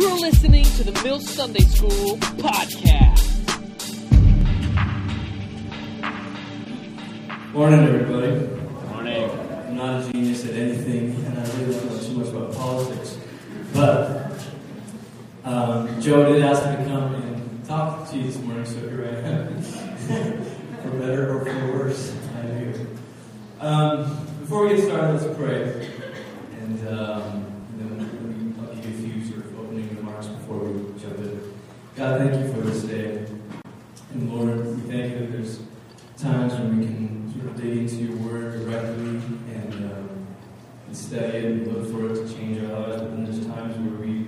You're listening to the Mill Sunday School podcast. Morning, everybody. Morning. I'm not a genius at anything, and I really don't know too much about politics. But um, Joe did ask me to come and talk to you this morning, so here I am. for better or for worse, I'm here. Um, before we get started, let's pray. And um, then let me, I'll give you a few sort of opening remarks before we jump in. God, thank you for this day. And Lord, we thank you that there's times when we can sort of dig into your word directly and, um, and study it and look for it to change our lives. But then there's times where we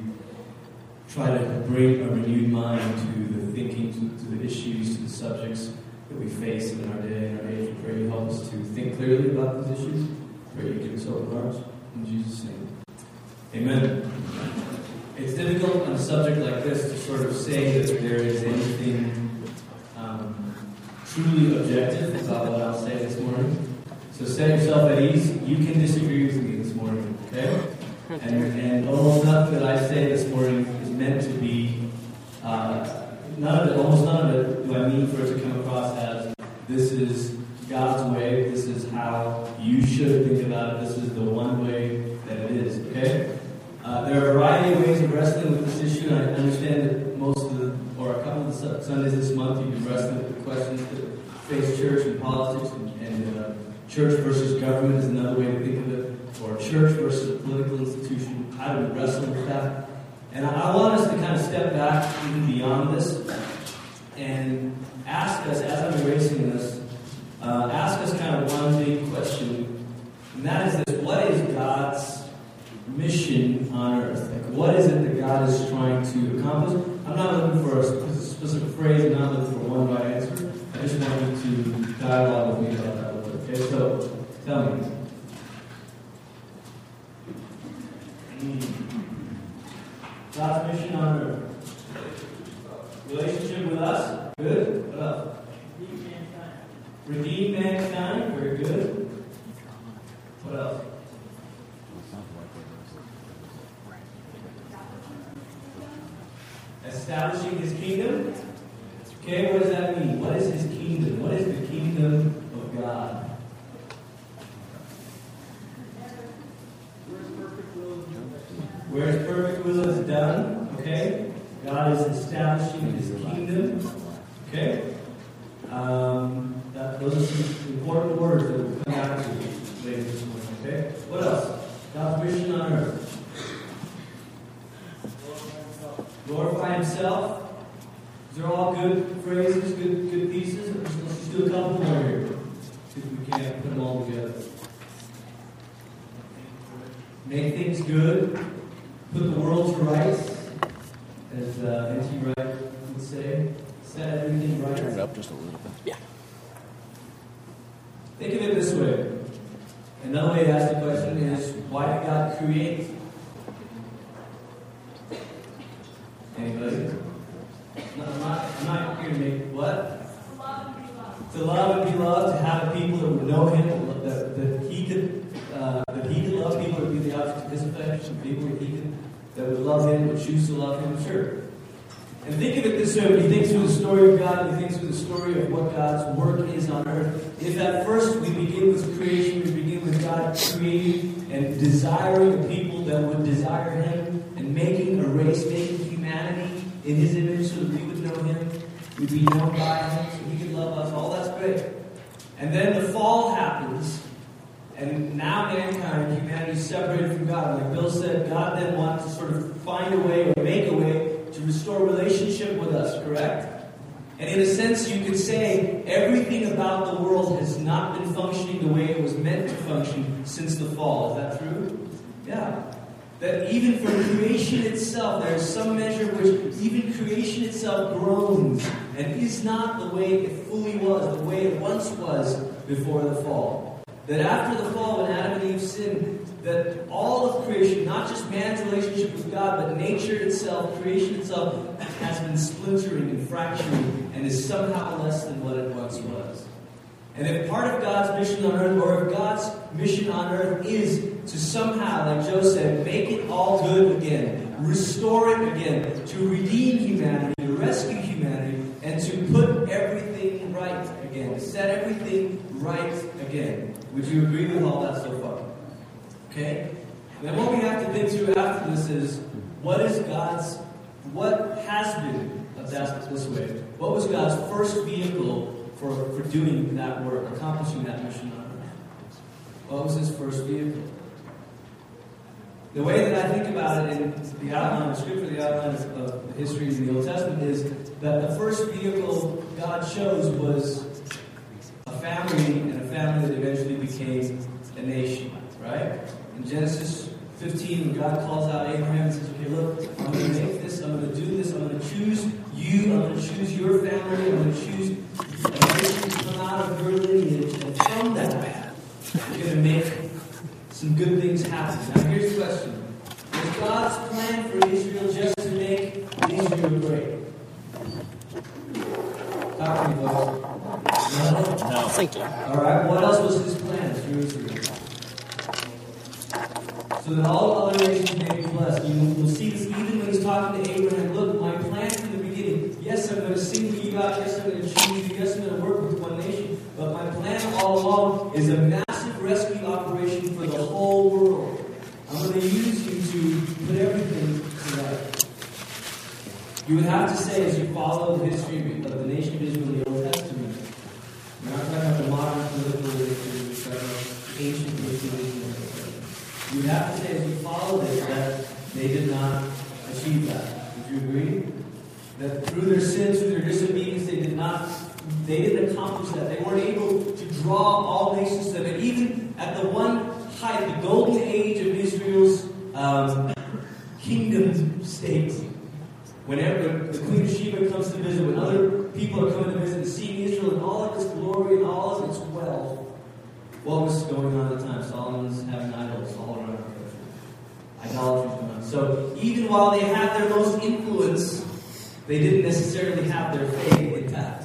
try to bring a renewed mind to the thinking, to, to the issues, to the subjects that we face in our day and our age. We pray you help us to think clearly about these issues. Pray you give us open hearts. In Jesus' name. Amen. It's difficult on a subject like this to sort of say that there is anything um, truly objective about I'll say this morning. So set yourself at ease. You can disagree with me this morning, okay? And, and almost nothing that I say this morning is meant to be, uh, none of it, almost none of it do I mean for it to come across as this is God's way, this is how you should think about it, this is the one way that it is, okay? Uh, there are a variety of ways of wrestling with this issue, I understand that most of the, or a couple of the Su- Sundays this month, you've been wrestling with the questions that face church and politics, and, and uh, church versus government is another way to think of it, or church versus a political institution. How do we wrestle with that? And I, want us to kind of step back even beyond this and ask us, as I'm erasing this, uh, ask us kind of one big question, and that is this: What is God's mission on earth? Like, what is it that God is trying to accomplish? I'm not looking for a specific phrase. I'm not looking for one right answer. I just want you to dialogue with me about that a little bit. Okay, so tell me. God's mission on earth. Relationship with us. Good. What else? Redeem mankind. Very good. What else? Establishing his kingdom. Okay, what does that mean? What is his kingdom? What is the kingdom of God? Where his perfect will is done, okay? God is establishing his kingdom, okay? Um, that, those are some important words that we'll come back to you later this morning, okay? What else? God's mission on earth. Glorify himself. These are all good phrases, good good pieces. Let's just do a couple more here. See if we can't put them all together. Make things good. Put the world to rights, as uh, N.T. Wright would say. Set everything right. Turn it up just a little bit. Yeah. Think of it this way. Another way to ask the question is, why did God create? Anybody? No, I'm not, I'm not here to make what? To love and be loved, to have a people that would know Him, that, that He could, He could love people, to be the object of His affection, people that He could, that would love Him, would choose to love Him, sure. And think of it this way: when you think through the story of God, you think through the story of what God's work is on earth. If at first we begin with creation, we begin with God creating and desiring people that would desire Him, and making a race, making humanity in His image, so that we would know Him, we'd be known by Him, so He could love us. All that's great. And then the fall happens, and now mankind, humanity, is separated from God. Like Bill said, God then wanted to sort of find a way or make a way to restore relationship with us, correct? And in a sense, you could say everything about the world has not been functioning the way it was meant to function since the fall. Is that true? Yeah. That even for creation itself, there is some measure which even creation itself groans and is not the way it fully was, the way it once was before the fall. That after the fall, when Adam and Eve sinned, that all of creation, not just man's relationship with God, but nature itself, creation itself, has been splintering and fracturing and is somehow less than what it once was. And if part of God's mission on earth, or if God's mission on earth is to somehow, like Joe said, make it all good again, restore it again, to redeem humanity, to rescue humanity, and to put everything right again, to set everything right again. Would you agree with all that so far? Okay? Then what we have to think through after this is what is God's, what has been, let's this way, what was God's first vehicle for, for doing that work, accomplishing that mission on earth? What was his first vehicle? The way that I think about it in the outline of Scripture, the outline of, the history of the Old Testament, is that the first vehicle God chose was family, and a family that eventually became a nation, right? In Genesis 15, when God calls out Abraham and says, Okay, look, I'm going to make this, I'm going to do this, I'm going to choose you, I'm going to choose your family, I'm going to choose a nation to come out of your lineage, and from that, man. you're going to make some good things happen. Now, here's the question Was God's plan for Israel just to make Israel great? Talk to me, folks. No? Thank you. All right. What else was his plan for Israel? So that all other nations may be blessed. You will see this even when he's talking to Abraham. Look, my plan from the beginning. Yes, I'm going to single you out. Yes, I'm going to choose you. Yes, I'm going to work with one nation. But my plan all along is a massive rescue operation for the whole world. I'm going to use you to put everything to right. You would have to say, as you follow the history of the nation of Israel in the Old Testament, we're not talking about the modern political history, we're talking about ancient history. You would have to say, as you follow this, that they did not achieve that. Would you agree? That through their sins, through their disobedience, they did not, they didn't accomplish that. They weren't able to draw all nations to them. And even at the one height, the golden age of Israel's um, kingdom state, Whenever the Queen of Sheba comes to visit, when other people are coming to visit and seeing Israel and all of its glory and all of its wealth, what was going on at the time? Solomon's having idols all around the country. Idolatry was going on. So even while they had their most influence, they didn't necessarily have their faith intact.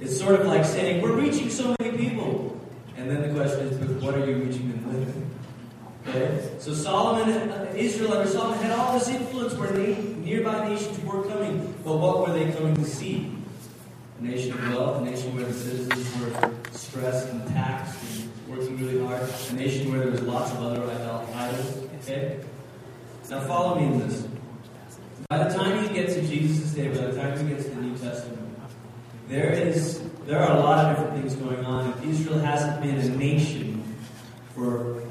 It's sort of like saying, we're reaching so many people. And then the question is, but what are you reaching them with? Okay? So Israel under Solomon had all this influence where nearby nations were coming. But what were they coming to see? A nation of wealth, a nation where the citizens were stressed and taxed and working really hard, a nation where there was lots of other idol- idols. Okay? Now follow me in this. By the time you get to Jesus' day, by the time you get to the New Testament, there is there are a lot of different things going on. Israel hasn't been a nation for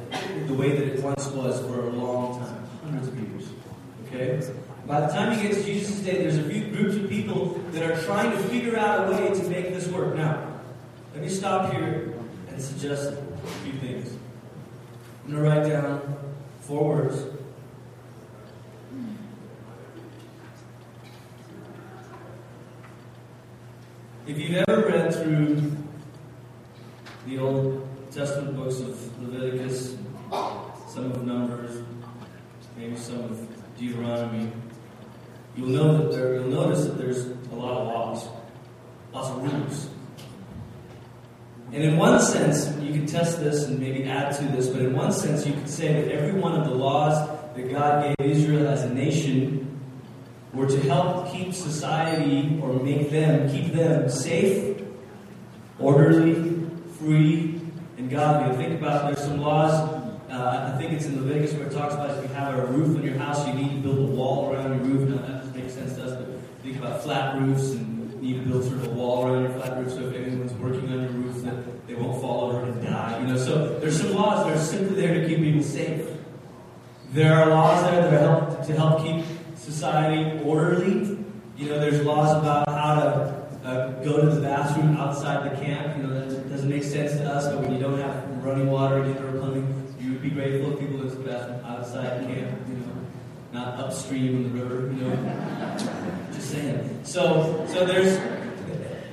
the way that it once was for a long time, hundreds of years. Okay? By the time you get to Jesus' day, there's a few groups of people that are trying to figure out a way to make this work. Now, let me stop here and suggest a few things. I'm going to write down four words. If you've ever read through the Old Testament books of Leviticus, some of Numbers, maybe some of Deuteronomy, you'll know that there, you'll notice that there's a lot of laws, lots of rules. And in one sense, you can test this and maybe add to this, but in one sense, you could say that every one of the laws that God gave Israel as a nation were to help keep society or make them, keep them safe, orderly, free, and godly. Think about there's some laws. Uh, I think it's in Leviticus where it talks about if you have a roof on your house, you need to build a wall around your roof. Now that doesn't make sense to us, but think about flat roofs and you need to build sort of a wall around your flat roof so if anyone's working on your roof that they won't fall over and die. You know, so there's some laws that are simply there to keep people safe. There are laws there that are help, to help keep society orderly. You know, there's laws about how to uh, go to the bathroom outside the camp. You know, that doesn't make sense to us, but when you don't have running water and indoor plumbing, you would be grateful if people the bathroom outside the camp. You know, not upstream in the river. You know, just saying. So, so there's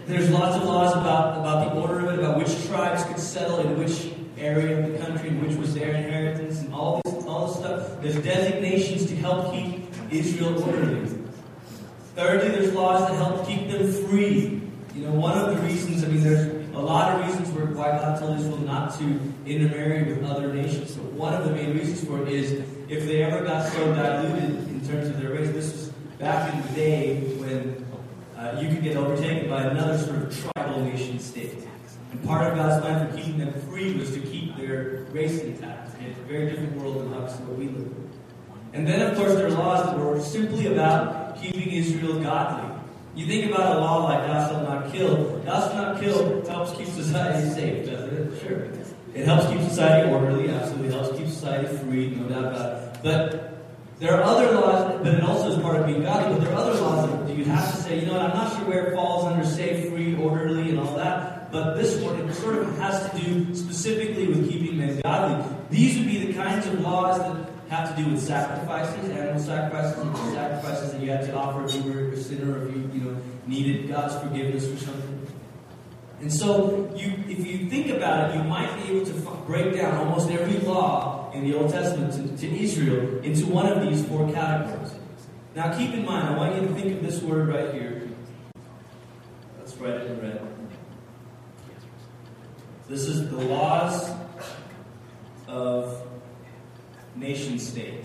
there's lots of laws about about the order of it, about which tribes could settle in which area of the country, and which was their inheritance, and all this all this stuff. There's designations to help keep Israel orderly. Thirdly, there's laws that help keep them free. You know, one of the reasons, I mean, there's a lot of reasons for why God told Israel not to intermarry with other nations. But one of the main reasons for it is if they ever got so diluted in terms of their race. This was back in the day when uh, you could get overtaken by another sort of tribal nation state. And part of God's plan for keeping them free was to keep their race intact. Okay? It's a very different world than obviously what we live in. And then, of course, there are laws that were simply about keeping Israel godly. You think about a law like thou shalt not kill. Thou shalt not kill helps keep society safe, doesn't it? Sure. It helps keep society orderly, absolutely helps keep society free, no doubt about it. But there are other laws, but it also is part of being godly, but there are other laws that you have to say, you know what, I'm not sure where it falls under safe, free, orderly, and all that, but this one, it sort of has to do specifically with keeping men godly. These would be the kinds of laws that have to do with sacrifices, animal sacrifices, sacrifices that you had to offer if you were a sinner or if you, needed God's forgiveness or something. And so, you, if you think about it, you might be able to f- break down almost every law in the Old Testament to, to Israel into one of these four categories. Now, keep in mind, I want you to think of this word right here. Let's write it in red. This is the laws of nation state.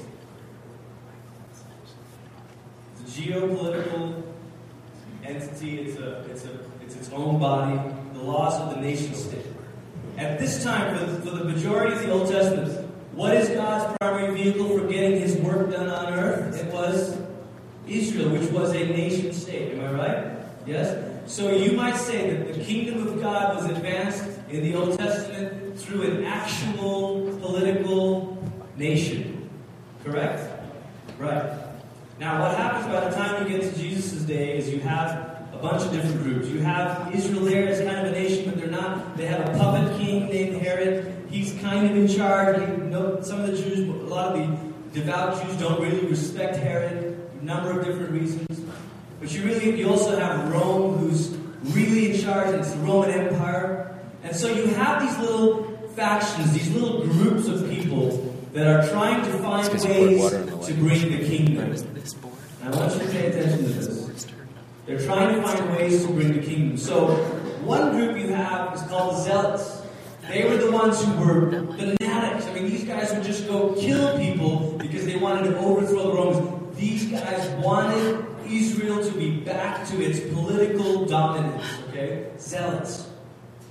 A geopolitical entity. It's a it's a it's its own body. The laws of the nation state. At this time, for the, for the majority of the Old Testament, what is God's primary vehicle for getting His work done on earth? It was Israel, which was a nation state. Am I right? Yes. So you might say that the kingdom of God was advanced in the Old Testament through an actual political nation. Correct? Right. Now, what happens by the time you get to Jesus' day is you have a bunch of different groups. You have Israel there as kind of a nation, but they're not. They have a puppet king named Herod. He's kind of in charge. You know, some of the Jews, a lot of the devout Jews, don't really respect Herod. A number of different reasons. But you really, you also have Rome, who's really in charge. It's the Roman Empire, and so you have these little factions, these little groups of people that are trying to find It's 'cause you poured ways water on the to bring the kingdom. I want you to pay attention to this. They're trying to find ways to bring the kingdom. So, one group you have is called Zealots. They were the ones who were fanatics. I mean, these guys would just go kill people because they wanted to overthrow the Romans. These guys wanted Israel to be back to its political dominance. Okay? Zealots.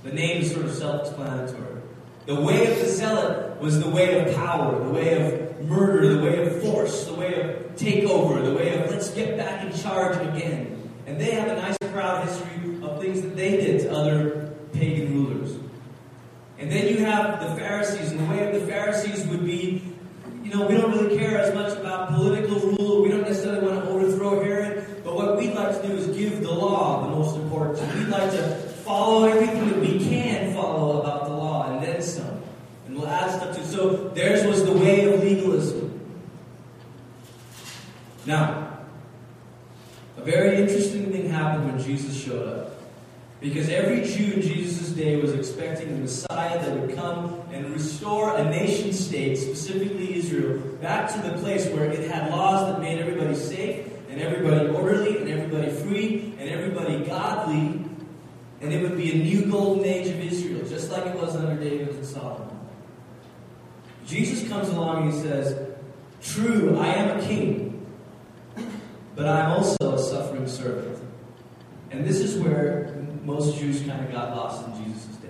The name is sort of self explanatory. The way of the zealot was the way of power, the way of murder, the way of force, the way of takeover, the way of let's get back in charge again. And they have a nice proud history of things that they did to other pagan rulers. And then you have the Pharisees, and the way of the Pharisees would be, you know, we don't really care as much about political rule. We don't necessarily want to overthrow Herod. But what we'd like to do is give the law the most importance. We'd like to follow everything that we can follow about the law, and then some. And we'll add stuff to it. So theirs was the way of legalism. Now, a very interesting thing happened when Jesus showed up. Because every Jew in Jesus' day was expecting a Messiah that would come and restore a nation state, specifically Israel, back to the place where it had laws that made everybody safe, and everybody orderly, and everybody free, and everybody godly, and it would be a new golden age of Israel, just like it was under David and Solomon. Jesus comes along and he says, True, I am a king, but I'm also a suffering servant. And this is where most Jews kind of got lost in Jesus' day.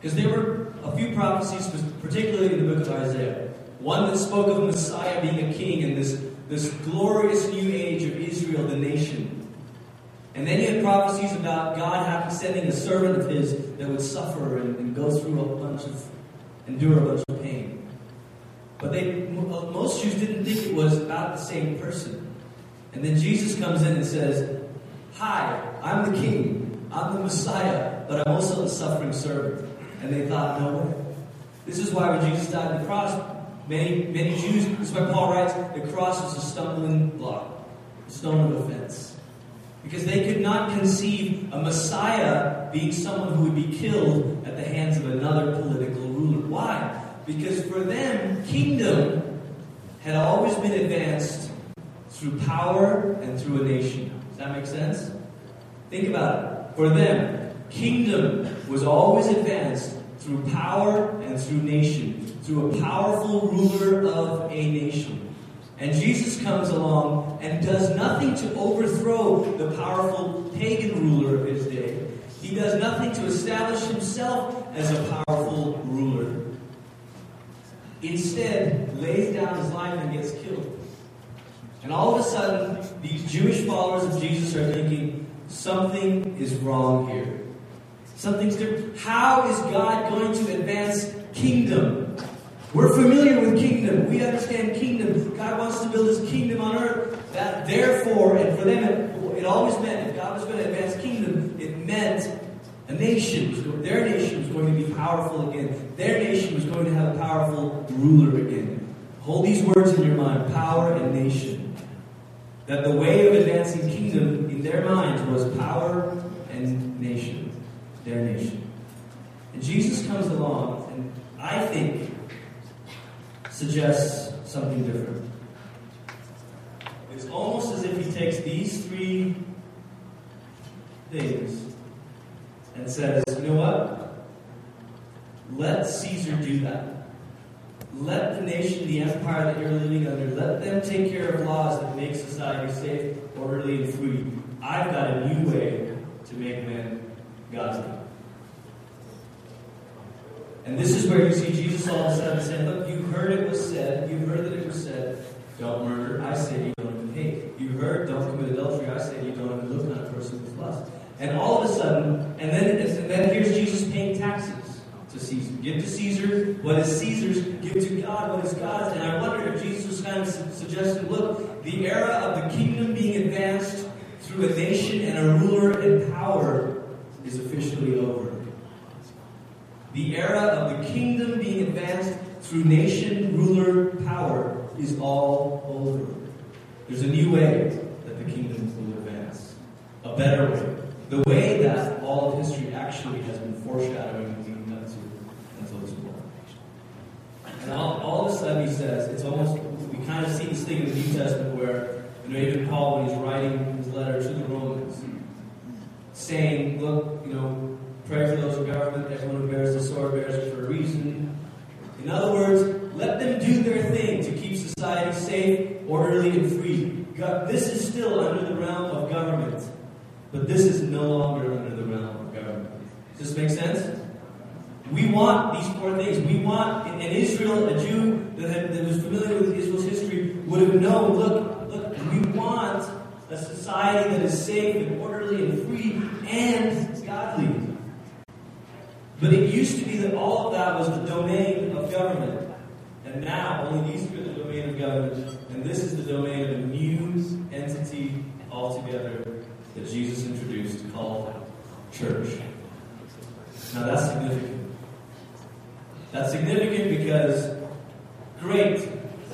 Because there were a few prophecies, particularly in the book of Isaiah. One that spoke of Messiah being a king in this, this glorious new age of Israel, the nation. And then you had prophecies about God having, sending a servant of his that would suffer and, and go through a bunch of, endure a bunch of pain. But they, uh, most Jews didn't think it was about the same person. And then Jesus comes in and says, Hi, I'm the king. I'm the Messiah, but I'm also a suffering servant. And they thought, no way. This is why when Jesus died on the cross, many, many Jews, this is why Paul writes, the cross was a stumbling block, a stone of offense. Because they could not conceive a Messiah being someone who would be killed at the hands of another political ruler. Why? Because for them, kingdom had always been advanced through power and through a nation. Does that make sense? Think about it. For them, kingdom was always advanced through power and through nation, through a powerful ruler of a nation. And Jesus comes along and does nothing to overthrow the powerful pagan ruler of his day. He does nothing to establish himself as a powerful ruler. Instead, lays down his life and gets killed. And all of a sudden, these Jewish followers of Jesus are thinking, something is wrong here. Something's different. How is God going to advance kingdom? We're familiar with kingdom. We understand kingdom. God wants to build his kingdom on earth. That therefore, and for them, it, it always meant if God was going to advance kingdom, it meant a nation. Their nation was going to be powerful again. Their nation was going to have a powerful ruler again. Hold these words in your mind: power and nation. That the way of advancing kingdom in their minds was power and nation, their nation. And Jesus comes along, and I think suggests something different. It's almost as if he takes these three things and says, you know what? Let Caesar do that. Let the nation, the empire that you're living under, let them take care of laws that make society safe, orderly, and free. I've got a new way to make men godly. And this is where you see Jesus all of a sudden saying, Look, you heard it was said, you heard that it was said, don't murder. I say you don't even hate. You heard, don't commit adultery. I say you don't even look on a person with lust. And all of a sudden, and then, and then here's Jesus paying taxes to Caesar. Give to Caesar what is Caesar's, give to God what is God's. And I wonder if Jesus was kind of su- suggesting, look, the era of the kingdom being advanced through a nation and a ruler and power is officially over. The era of the kingdom being advanced through nation, ruler, power is all over. There's a new way that the kingdom will advance. A better way. The way that all of history actually has been foreshadowing and leading up to until this moment. And all, all of a sudden he says, it's almost, we kind of see this thing in the New Testament where, you know, even Paul, when he's writing his letter to the Romans, saying, look, you know, pray for those in government, everyone who bears the sword bears it for a reason. In other words, let them do their thing to keep society safe, orderly, and free. God, this is still under the realm of government, but this is no longer under the realm of government. Does this make sense? We want these four things. We want, in Israel, a Jew that, had, that was familiar with Israel's history would have known, look, look, we want a society that is safe and orderly and free and godly. But it used to be that all of that was the domain of government. And now only these are the domain of government. And this is the domain of a new entity altogether that Jesus introduced called church. Now that's significant. That's significant because, great,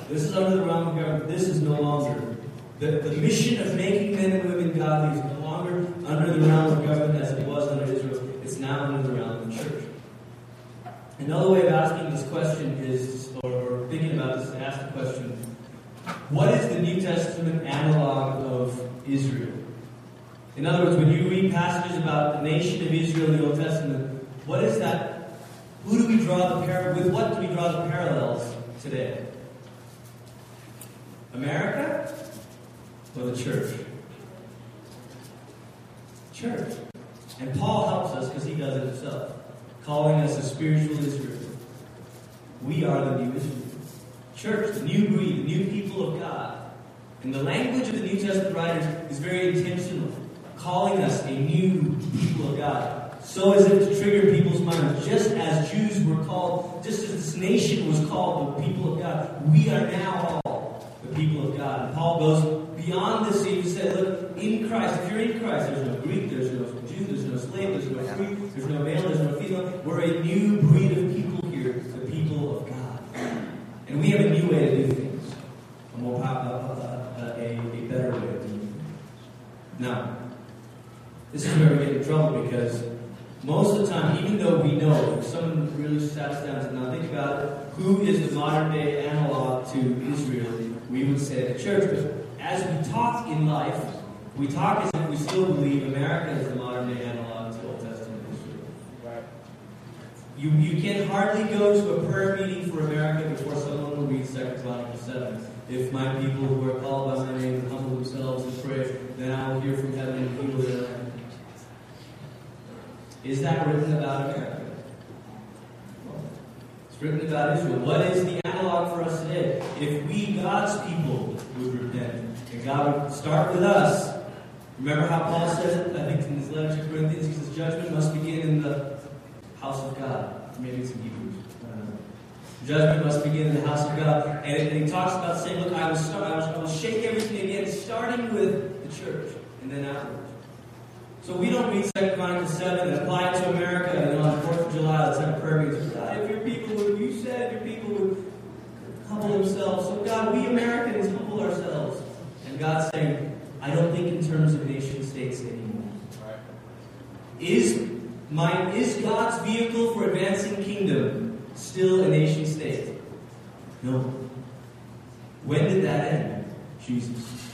this is under the realm of government. This is no longer. The, the mission of making men and women godly is no longer under the realm of government as it was under Israel. It's now under the realm of the church. Another way of asking this question is, or, or thinking about this, is to ask the question, what is the New Testament analog of Israel? In other words, when you read passages about the nation of Israel in the Old Testament, what is that? Who do we draw the par- with what do we draw the parallels today? America or the church? Church. And Paul helps us because he does it himself, calling us a spiritual Israel. We are the new Israel. Church, the new breed, the new people of God. And the language of the New Testament writers is very intentional, calling us a new people of God. So as if to trigger people's just as Jews were called, just as this nation was called the people of God, we are now all the people of God. And Paul goes beyond this and he said, look, in Christ, if you're in Christ, there's no Greek, there's no Jew, there's no slave, there's no free, there's no male, there's no female. We're a new breed of people here, the people of God. And we have a new way to do things, a more uh, a, a better way of doing things. Now, this is where we get in trouble because most of the time, even though we know, if someone really sat down and now think about it, who is the modern day analog to Israel? We would say the church. But as we talk in life, we talk as if we still believe America is the modern day analog to Old Testament Israel. Right. You, you can hardly go to a prayer meeting for America before someone will read 2 Chronicles 7. If my people who are called by my name humble themselves and pray, then I will hear from heaven and heal their. Is that written about America? It's written about Israel. What is the analog for us today? If we, God's people, would repent, and God would start with us. Remember how Paul says it, I think in his letter to Corinthians, he says, judgment must begin in the house of God. Maybe it's in Hebrews. Judgment must begin in the house of God. And, and he talks about saying, look, I will, start, I, will, I will shake everything again, starting with the church, and then outwards. So we don't read 2 Chronicles 7 and apply it to America, and on the 4th of July, let's have prayer meetings. God, if your people would, you said if your people would humble themselves. So God, we Americans humble ourselves. And God's saying, I don't think in terms of nation states anymore. Is my is God's vehicle for advancing kingdom still a nation state? No. When did that end? Jesus.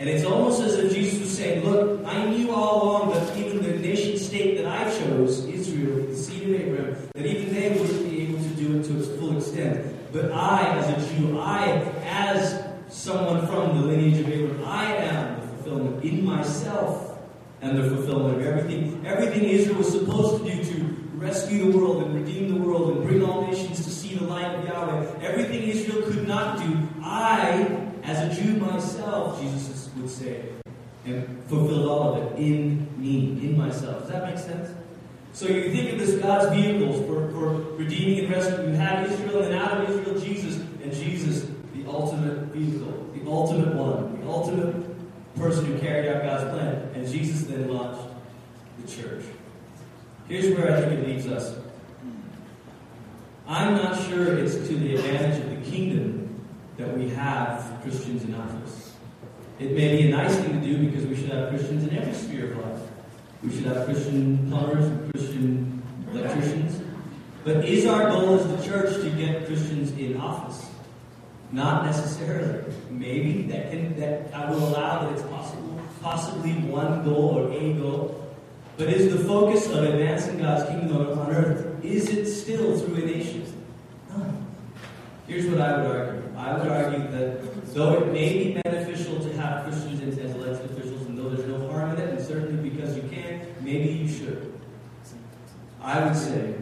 And it's almost as if Jesus was saying, Look, I knew all along that even the nation state that I chose, Israel, the seed of Abraham, that even they wouldn't be able to do it to its full extent. But I, as a Jew, I, as someone from the lineage of Abraham, I am the fulfillment in myself and the fulfillment of everything. Everything Israel was supposed to do to rescue the world and redeem the world and bring all nations to see the light of Yahweh. Everything Israel could not do, I, as a Jew myself, Jesus would say, and fulfilled all of it in me, in myself. Does that make sense? So you think of this God's vehicles for, for redeeming and rescuing. You have Israel, and then out of Israel, Jesus, and Jesus, the ultimate vehicle, the ultimate one, the ultimate person who carried out God's plan. And Jesus then launched the church. Here's where I think it leaves us. I'm not sure it's to the advantage of the kingdom that we have Christians in office. It may be a nice thing to do because we should have Christians in every sphere of life. We should have Christian plumbers and Christian electricians. But is our goal as the church to get Christians in office? Not necessarily. Maybe that can that I will allow that it's possible, possibly one goal or a goal. But is the focus of advancing God's kingdom on earth, is it still through a nation? No. Here's what I would argue. I would argue that though it may be beneficial to have Christians as elected officials, and though there's no harm in it, and certainly because you can, maybe you should. I would say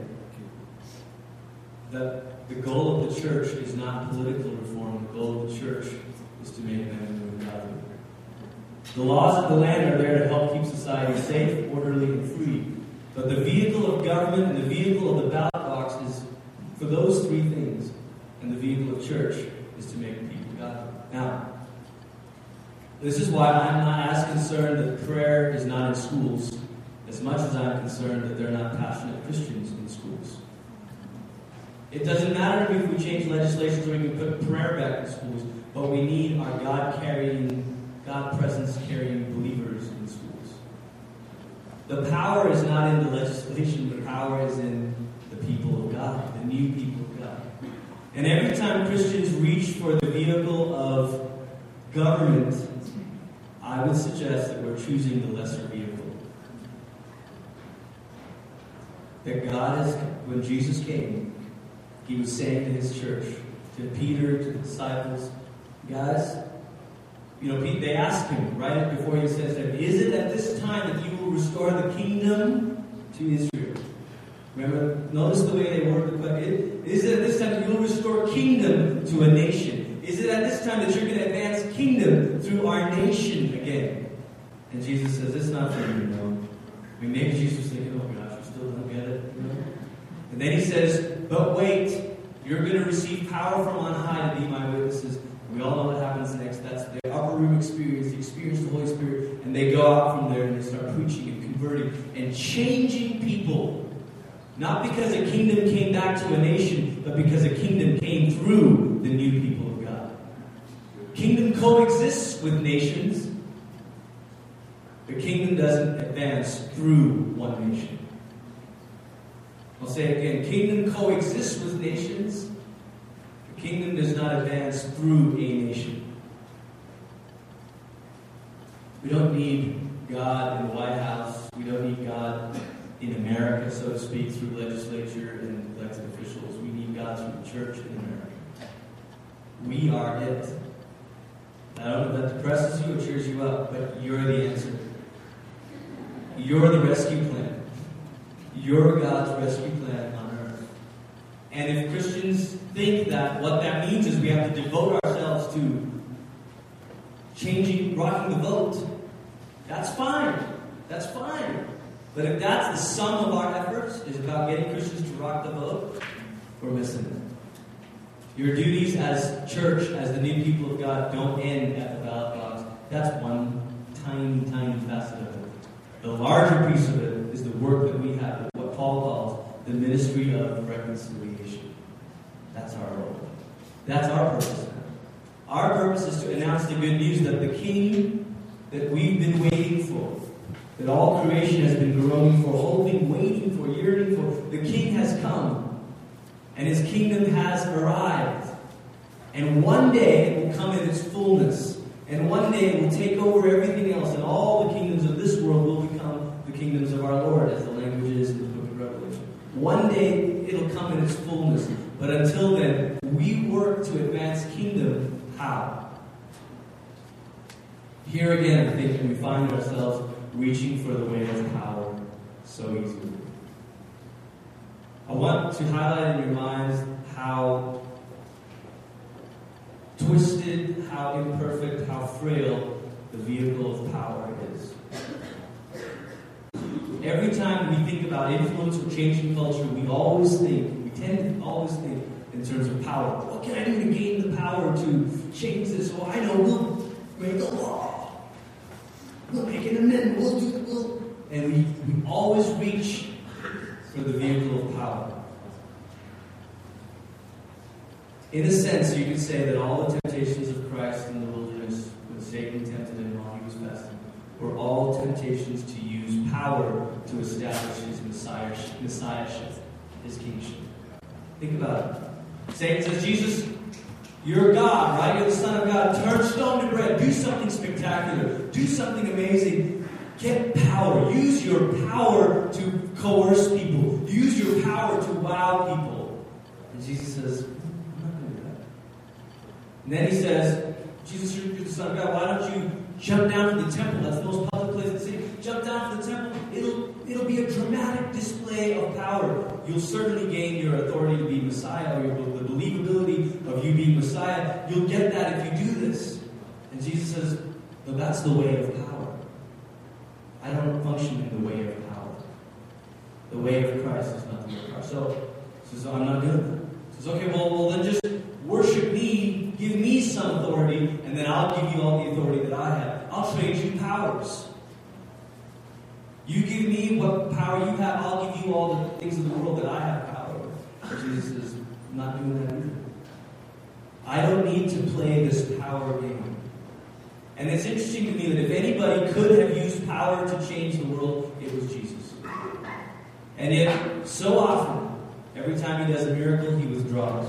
that the goal of the church is not political reform. The goal of the church is to make men and women godly. The laws of the land are there to help keep society safe, orderly, and free. But the vehicle of government and the vehicle of the ballot box is for those three things. And the vehicle of church is to make people godly. Now, this is why I'm not as concerned that prayer is not in schools as much as I'm concerned that they're not passionate Christians in schools. It doesn't matter if we change legislation so we can put prayer back in schools, but we need our God carrying, God presence carrying believers in schools. The power is not in the legislation, the power is in the people of God, the new people God. And every time Christians reach for the vehicle of government, I would suggest that we're choosing the lesser vehicle. That God has, when Jesus came, he was saying to his church, to Peter, to the disciples, guys, you know, they asked him right before he says that, is it at this time that you will restore the kingdom to Israel? Remember, notice the way they word the question. Is it at this time that you will restore kingdom to a nation? Is it at this time that you're going to advance kingdom through our nation again? And Jesus says, it's not for you, know. I mean, maybe Jesus was thinking, oh gosh, we still don't get it. And then he says, but wait, you're going to receive power from on high to be my witnesses. We all know what happens next. That's the upper room experience, the experience of the Holy Spirit. And they go out from there and they start preaching and converting and changing people. Not because a kingdom came back to a nation, but because a kingdom came through the new people of God. Kingdom coexists with nations. The kingdom doesn't advance through one nation. I'll say it again kingdom coexists with nations. The kingdom does not advance through a nation. We don't need God in the White House. We don't need God in America, so to speak, through legislature and elected officials. We need God through the church in America. We are it. I don't know if that depresses you or cheers you up, but you're the answer. You're the rescue plan. You're God's rescue plan on earth. And if Christians think that what that means is we have to devote ourselves to changing, rocking the vote, that's fine. That's fine. But if that's the sum of our efforts, is about getting Christians to rock the vote, we're missing it. Your duties as church, as the new people of God, don't end at the ballot box. That's one tiny, tiny facet of it. The larger piece of it is the work that we have, what Paul calls the ministry of reconciliation. That's our role. That's our purpose. Our purpose is to announce the good news that the King that we've been waiting for, that all creation has been groaning for, hoping, waiting for, yearning for, the King has come, and his kingdom has arrived. And one day it will come in its fullness, and one day it will take over everything else, and all the kingdoms of this world will become the kingdoms of our Lord, as the language is in the book of Revelation. One day it'll come in its fullness, but until then, we work to advance kingdom how? Here again, I think we find ourselves reaching for the way of power so easily. I want to highlight in your minds how twisted, how imperfect, how frail the vehicle of power is. Every time we think about influence or changing culture, we always think, we tend to always think in terms of power. What can I do to gain the power to change this? Well, I know we'll make a law. We'll make an amendment. We'll do we'll. And we, we always reach for the vehicle of power. In a sense, you could say that all the temptations of Christ in the wilderness, when Satan tempted him while he was fasting, were all temptations to use power to establish his messiahship, messiahship his kingship. Think about it. Satan says, Jesus, you're God, right? You're the Son of God. Turn stone to bread. Do something spectacular. Do something amazing. Get power. Use your power to coerce people. Use your power to wow people. And Jesus says, I'm not going to do that. And then he says, Jesus, you're the Son of God. Why don't you jump down from the temple? That's the most public place in the city. Jump down from the temple. It'll, it'll be a dramatic display of power. You'll certainly gain your authority to be Messiah, or your, believability of you being Messiah. You'll get that if you do this. And Jesus says, No, that's the way of power. I don't function in the way of power. The way of Christ is not the way of power. So he says, oh, I'm not doing that. He says, okay, well, well then just worship me, give me some authority, and then I'll give you all the authority that I have. I'll trade you powers. You give me what power you have, I'll give you all the things in the world that I have power over. Jesus I'm not doing that either. I don't need to play this power game. And it's interesting to me that if anybody could have used power to change the world, it was Jesus. And yet, so often, every time he does a miracle, he withdraws.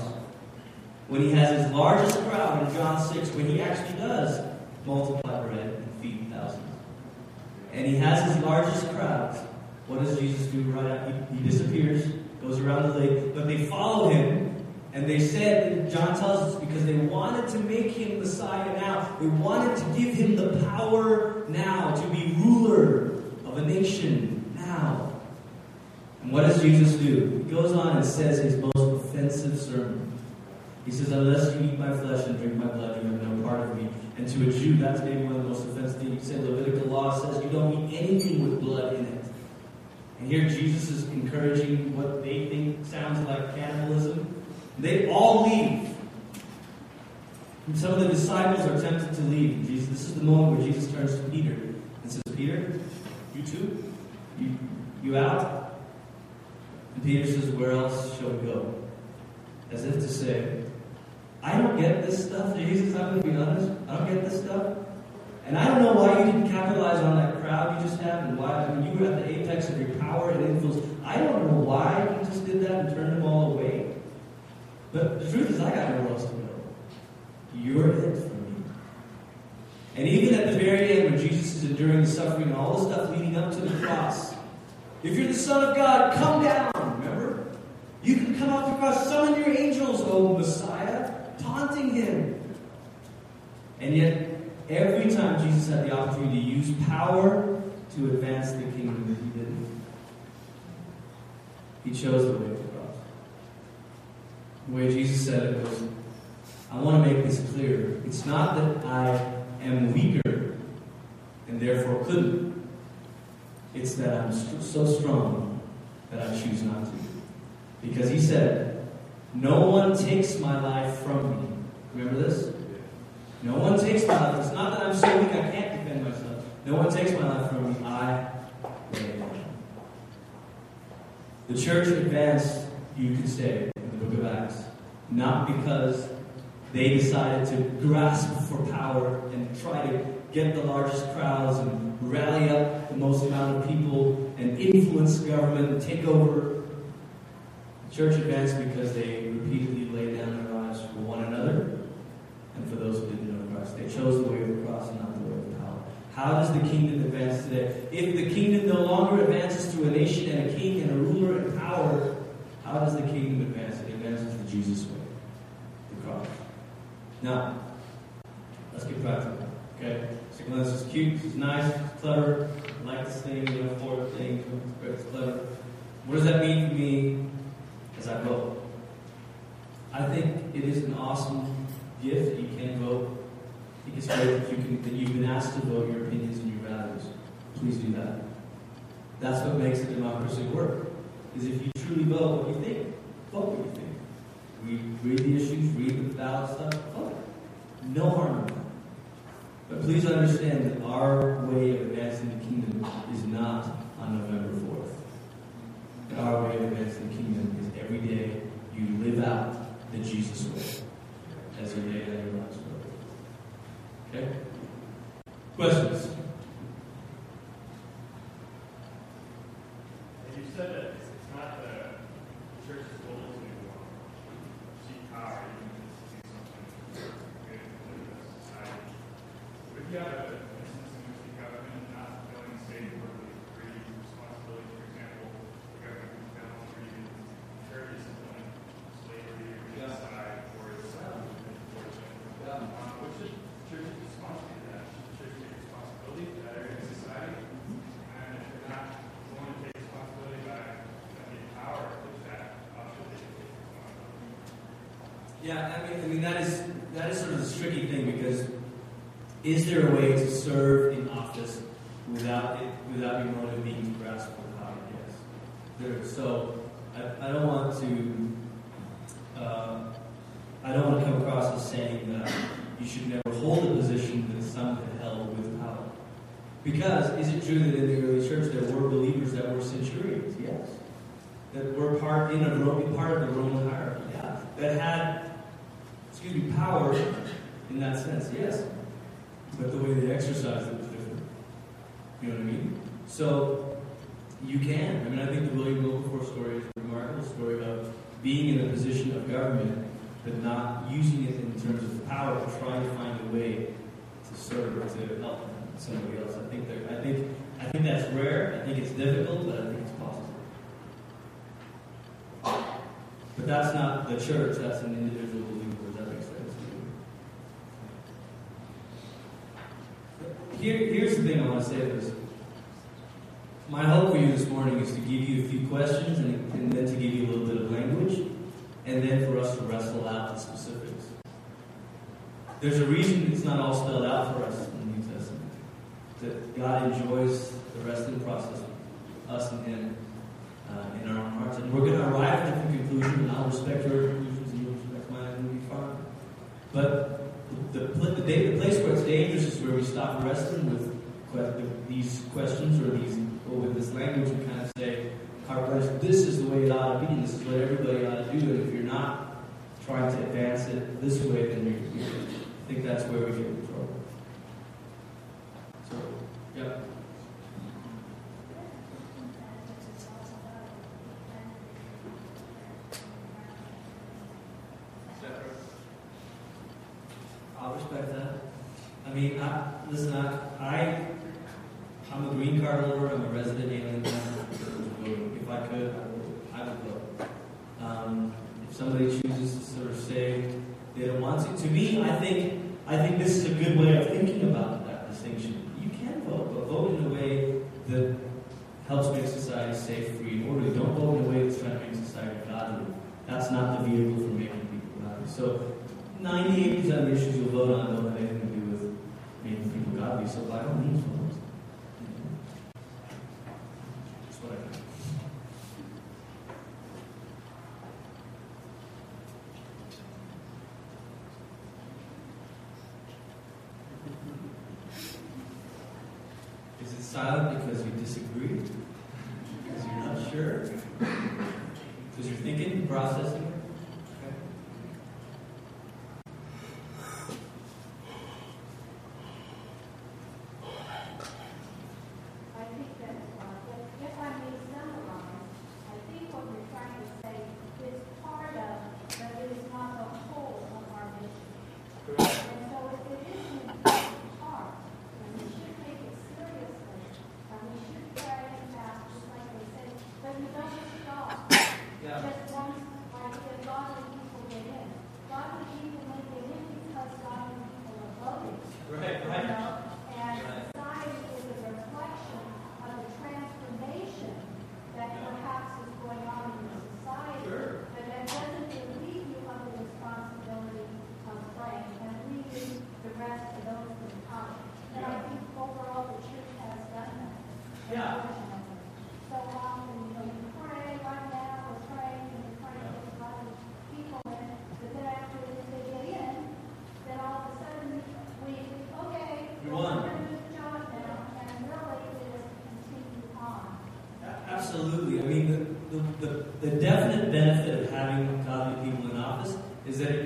When he has his largest crowd in John 6, when he actually does multiply bread and feed thousands, and he has his largest crowds, what does Jesus do right after? He, he disappears, goes around the lake, but they follow him and they said, John tells us, because they wanted to make him Messiah now. They wanted to give him the power now to be ruler of a nation now. And what does Jesus do? He goes on and says his most offensive sermon. He says, Unless you eat my flesh and drink my blood, you have no part of me. And to a Jew, that's maybe one of the most offensive things. You say Levitical law says you don't eat anything with blood in it. And here Jesus is encouraging what they think sounds like cannibalism. They all leave. And some of the disciples are tempted to leave. Jesus, this is the moment where Jesus turns to Peter and says, Peter, you too? You, you out? And Peter says, Where else shall we go? As if to say, I don't get this stuff, Jesus. I'm going to be honest. I don't get this stuff. And I don't know why you didn't capitalize on that crowd you just had and why, when you were at the apex of your power and influence, I don't know why you just did that and turned them all away. But the truth is, I got nowhere else to go. You're it for me. And even at the very end, when Jesus is enduring the suffering and all the stuff leading up to the cross, If you're the Son of God, come down. Remember? You can come off the cross, summon your angels, O Messiah, taunting him. And yet, every time Jesus had the opportunity to use power to advance the kingdom, he didn't. He chose the way the way Jesus said it was, I want to make this clear. It's not that I am weaker and therefore couldn't. It's that I'm so strong that I choose not to. Because he said, No one takes my life from me. Remember this? No one takes my life. It's not that I'm so weak I can't defend myself. No one takes my life from me. I lay it down. The church advanced, you could say, book of Acts, not because they decided to grasp for power and try to get the largest crowds and rally up the most amount of people and influence government and take over. The church advanced because they repeatedly laid down their lives for one another and for those who didn't know Christ. They chose the way of the cross and not the way of power. How does the kingdom advance today? If the kingdom no longer advances through a nation and a king and a ruler and power, how does the kingdom advance? It advances the Jesus way, the cross. Now, let's get practical. Okay? So this is cute, this is nice, clever. I like this thing, you know, for thing, it's clever. What does that mean for me as I vote? I think it is an awesome gift. That you can vote. I think it's great that you can that you've been asked to vote your opinions and your values. Please do that. That's what makes a democracy work. Is if you truly vote what you think. Vote what you think. Read, read the issues, read the ballot stuff, vote. No harm in that. But please understand that our way of advancing the kingdom is not on November 4th. Our way of advancing the kingdom is every day you live out the Jesus way as you lay down your lives for it. Okay? Questions? And you said that it's not the church's goal to um, seek power, even if it's to do something good for the society. But if you have a an instance in which the government is not fulfilling state or free responsibility, for example, the government can fail to even encourage discipline, slavery, or genocide, or it's um, enforcement. Um, what's the church's response to that? Should the church take responsibility for that area of society? And if they're not willing to take responsibility by having power, which that option they should take responsibility. Yeah, I mean, I mean that is that is sort of the tricky thing because is there a way to serve in office without it without your motive being to grasp for power? Yes. There. So I, I don't want to uh, I don't want to come across as saying that you should never hold a position that some had held with power. Because is it true that in the early church there were believers that were centurions? Yes. That were part in a Roman part of the Roman hierarchy. Yeah. That had excuse me, power in that sense, yes. But the way they exercised it was different. You know what I mean? So you can. I mean, I think the William Wilberforce story is a remarkable story of being in a position of government, but not using it in terms of power, but trying to find a way to serve or to help somebody else. I think that I think I think that's rare. I think it's difficult, but I think it's possible. But that's not the church, that's an individual believer. That make sense? Here, here's the thing I want to say this. My hope for you this morning is to give you a few questions and, and then to give you a little bit of language, and then for us to wrestle out the specifics. There's a reason it's not all spelled out for us in the New Testament. That God enjoys the resting process with us and Him uh, in our own hearts. And we're going to arrive at different conclusion, and I'll respect your conclusions and you'll respect mine, and we'll be fine. But the, the, day- the place where it's dangerous is where we stop wrestling with these questions or these, or with this language and kind of say, "Harper, this is the way it ought to be, and this is what everybody ought to do, and if you're not trying to advance it this way, then you're, you're I think that's where we helps make society safe, free, and orderly. Don't vote in a way that's trying to make society godly. That's not the vehicle for making people godly. So 98% of the issues you'll vote on don't have anything to do with making people godly. So by all means, vote. silent because you disagree?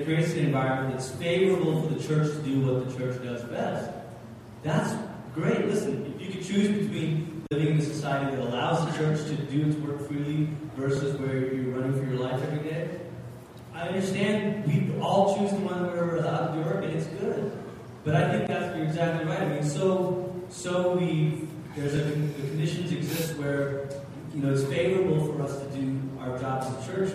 creates an environment that's favorable for the church to do what the church does best. That's great. Listen, if you could choose between living in a society that allows the church to do its work freely versus where you're running for your life every day, I understand we all choose the one where we're allowed to do work, and it's good. But I think that's you're exactly right. I mean, so so we there's a the conditions exist where you know it's favorable for us to do our jobs in church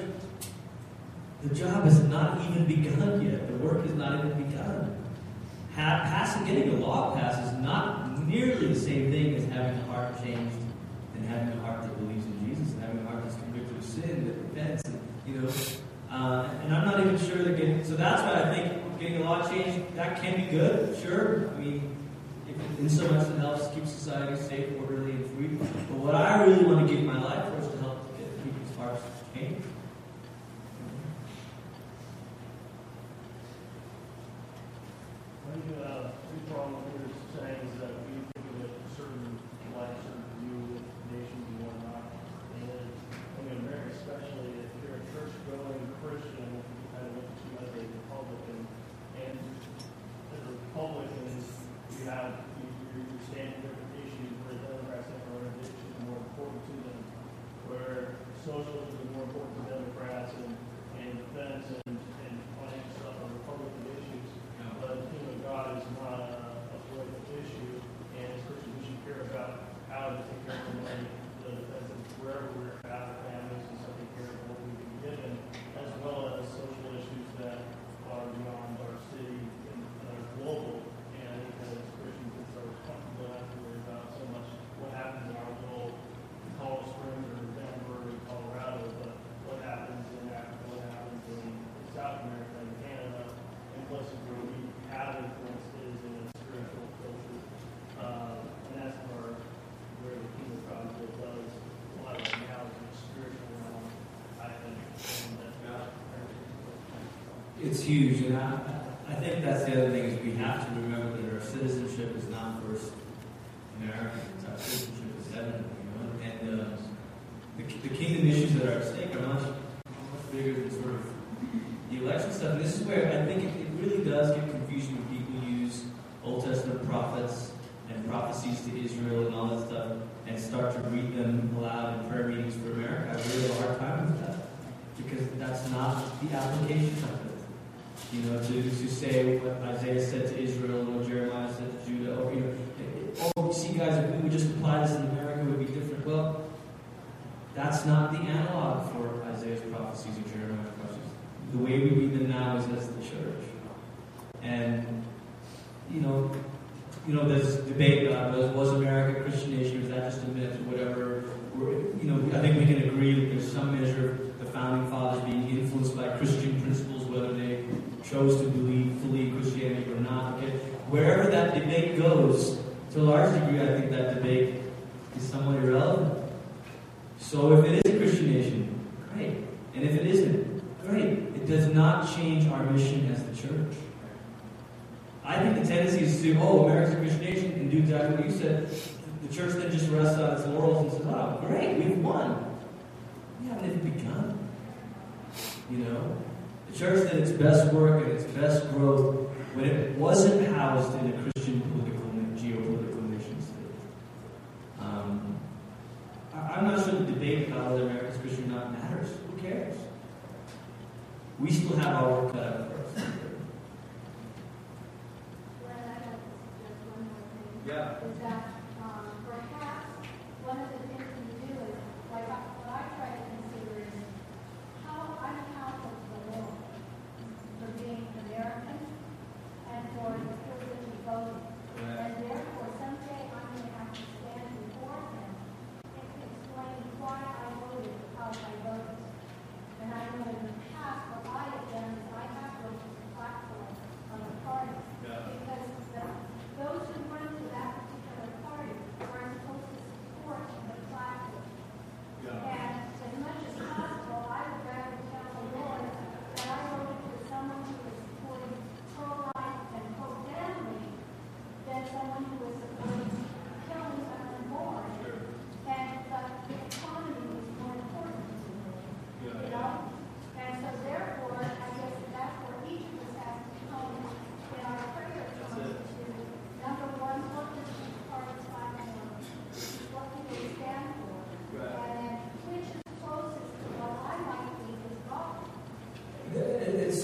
the job has not even begun yet. The work has not even begun. Ha- passing, getting a law passed is not nearly the same thing as having a heart changed and having a heart that believes in Jesus and having a heart that's convicted of sin that repents. And, you know, uh, and I'm not even sure that getting. So that's why I think getting a law changed that can be good. Sure, I mean, in so much it helps keep society safe, orderly, and free. But what I really want to give my life for uh, it's huge, and I, I think that's the other thing is we have to the way we read them now is as the church. And, you know, you know, there's debate about was, was America a Christian nation, or is that just a myth, or whatever. We're, you know, I think we can agree that there's some measure of the founding fathers being influenced by Christian principles, whether they chose to believe fully in Christianity or not. Okay? Wherever that debate goes, to a large degree, I think that debate is somewhat irrelevant. So if it is church. I think the tendency is to, oh, American Christian Nation can do exactly what you said. The church then just rests on its laurels and says, wow, oh, great, we've won. We haven't even begun. You know? The church did its best work and its best growth when it wasn't housed in a Christian political, geopolitical nation state. Um, I'm not sure the debate about whether America's Christian or not matters. Who cares? We still have our work cut out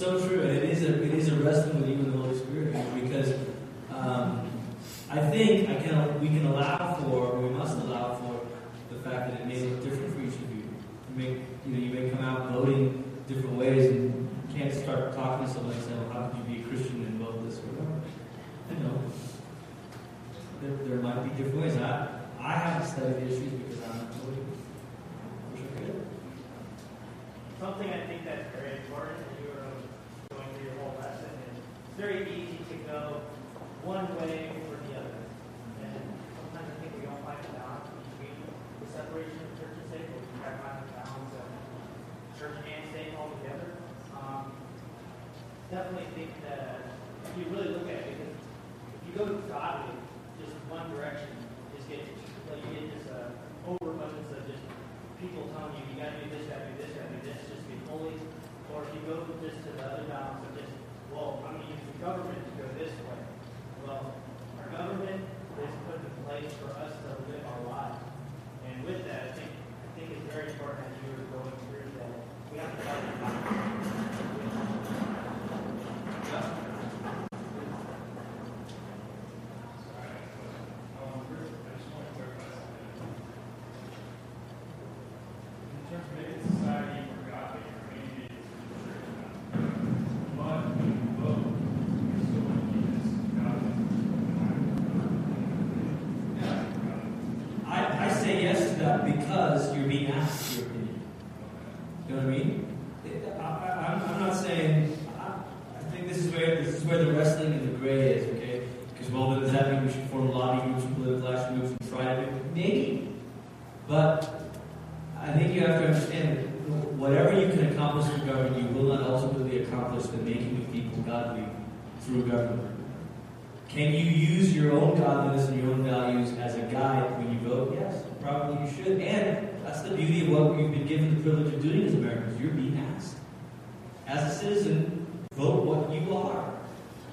större fru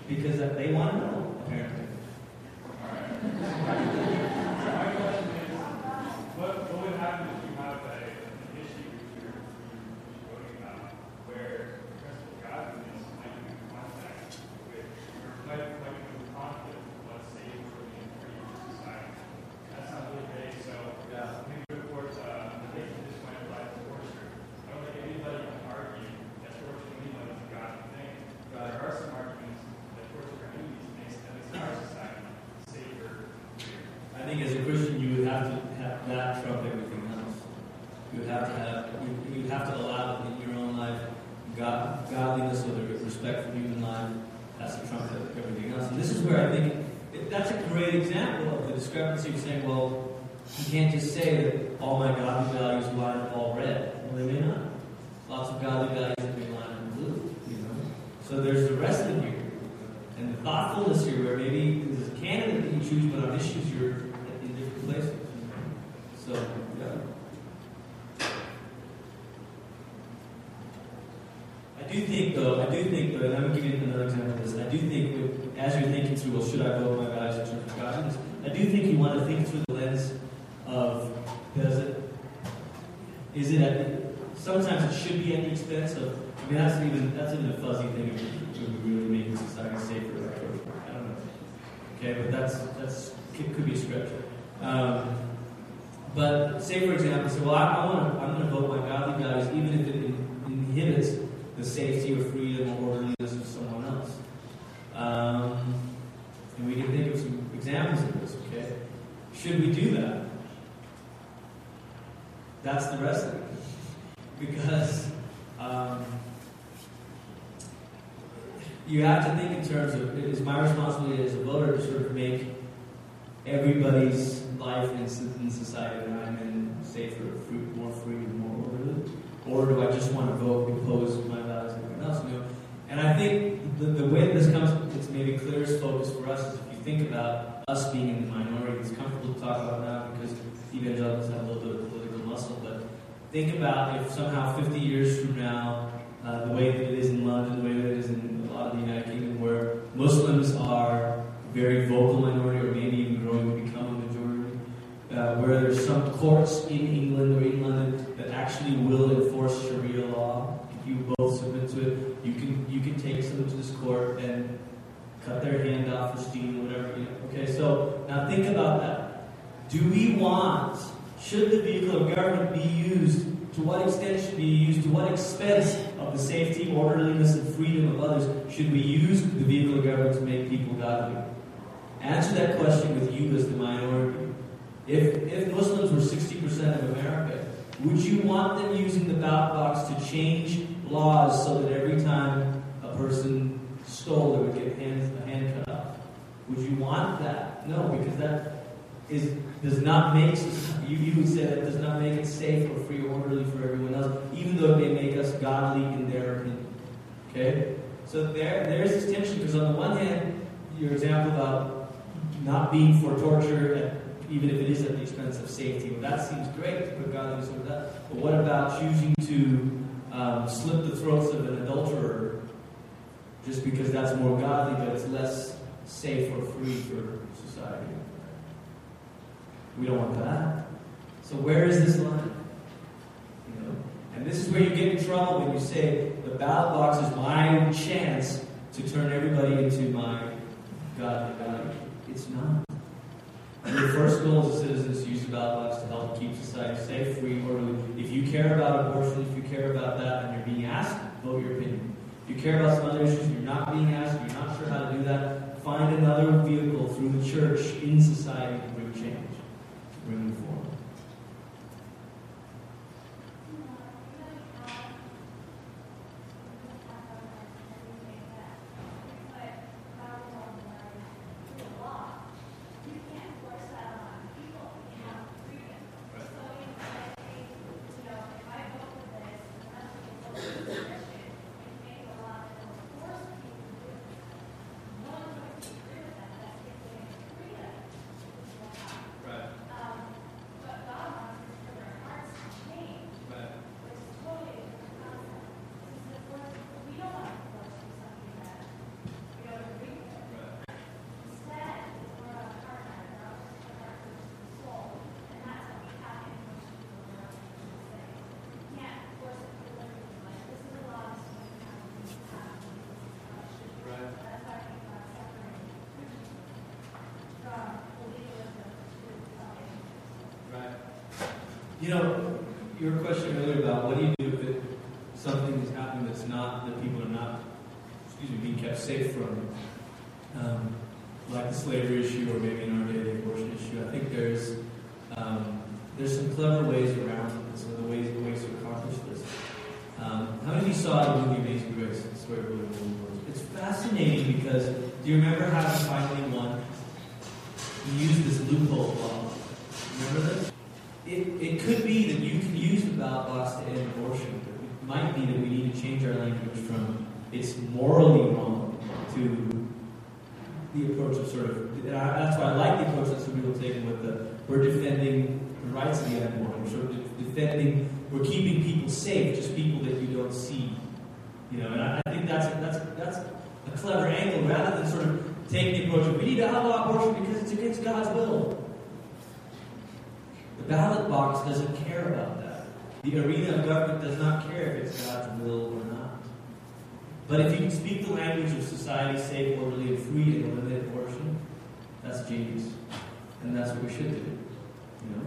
because they want to know. Should we do that? That's the rest of it. Because um, you have to think in terms of it is my responsibility as a voter to sort of make everybody's life in, in society that I'm in safer, more free, and more orderly? Or do I just want to vote, and impose my values on everyone else? You know? And I think the, the way this comes, it's maybe clearest focus for us is if you think about us being in the minority, it's comfortable to talk about now because evangelicals have a little bit of political muscle, but think about if somehow 50 years from now, uh, the way that it is in London, the way that it is in a lot of the United Kingdom, where Muslims are very vocal minority, or maybe even growing to become a majority, uh, where there's some courts in England or in London that actually will enforce Sharia law. If you both submit to it, you can you can take someone to this court and cut their hand off for stealing, whatever. You know. Okay, so now think about that. Do we want? Should the vehicle of government be used? To what extent should be used? To what expense of the safety, orderliness, and freedom of others should we use the vehicle of government to make people godly? Answer that question with you as the minority. If, if Muslims were 60% of America, would you want them using the ballot box to change laws so that every time a person stole, they would get hand, a hand cut off? Would you want that? No, because that is does not make you, you would say that does not make it safe or free or orderly for everyone else, even though it may make us godly in their opinion. Okay? So there there's this tension because on the one hand, your example about not being for torture at even if it is at the expense of safety. Well, that seems great to put that. But what about choosing to um, slit the throats of an adulterer just because that's more godly, but it's less safe or free for society? We don't want that. So where is this line? You know, and this is where you get in trouble when you say the ballot box is my chance to turn everybody into my godly value. It's not. Your first goal as a citizen is to use the ballot box to help keep society safe, free, orderly. If you care about abortion, if you care about that, and you're being asked, vote your opinion. If you care about some other issues, you're not being asked, you're not sure how to do that, find another vehicle through the church in society to bring change, to bring reform. Right. Right. Right. Right. Right. You know, your question earlier about what do you do if something is happening that's not, that people are not, excuse me, being kept safe from, um, like the slavery issue or maybe in our day the abortion issue. I think there's, um, there's some clever ways around some of the ways, ways to accomplish this. Um, how many of you saw the movie Amazing Grace? The story of William? It's fascinating because do you remember how he finally won? He used this loophole law. Remember this? It, it could be that you end abortion. Might be that we need to change our language from it's morally wrong to the approach of sort of. That's why I like the approach that some people take with the we're defending the rights of the unborn. We're sort of de- defending. We're keeping people safe, just people that you don't see. You know, and I, I think that's that's that's a clever angle rather than sort of taking the approach of we need to outlaw abortion because it's against God's will. The ballot box doesn't care about that. The arena of government does not care if it's God's will or not. But if you can speak the language of society, safe, orderly, and free, and eliminate abortion, that's genius. And that's what we should do. You know?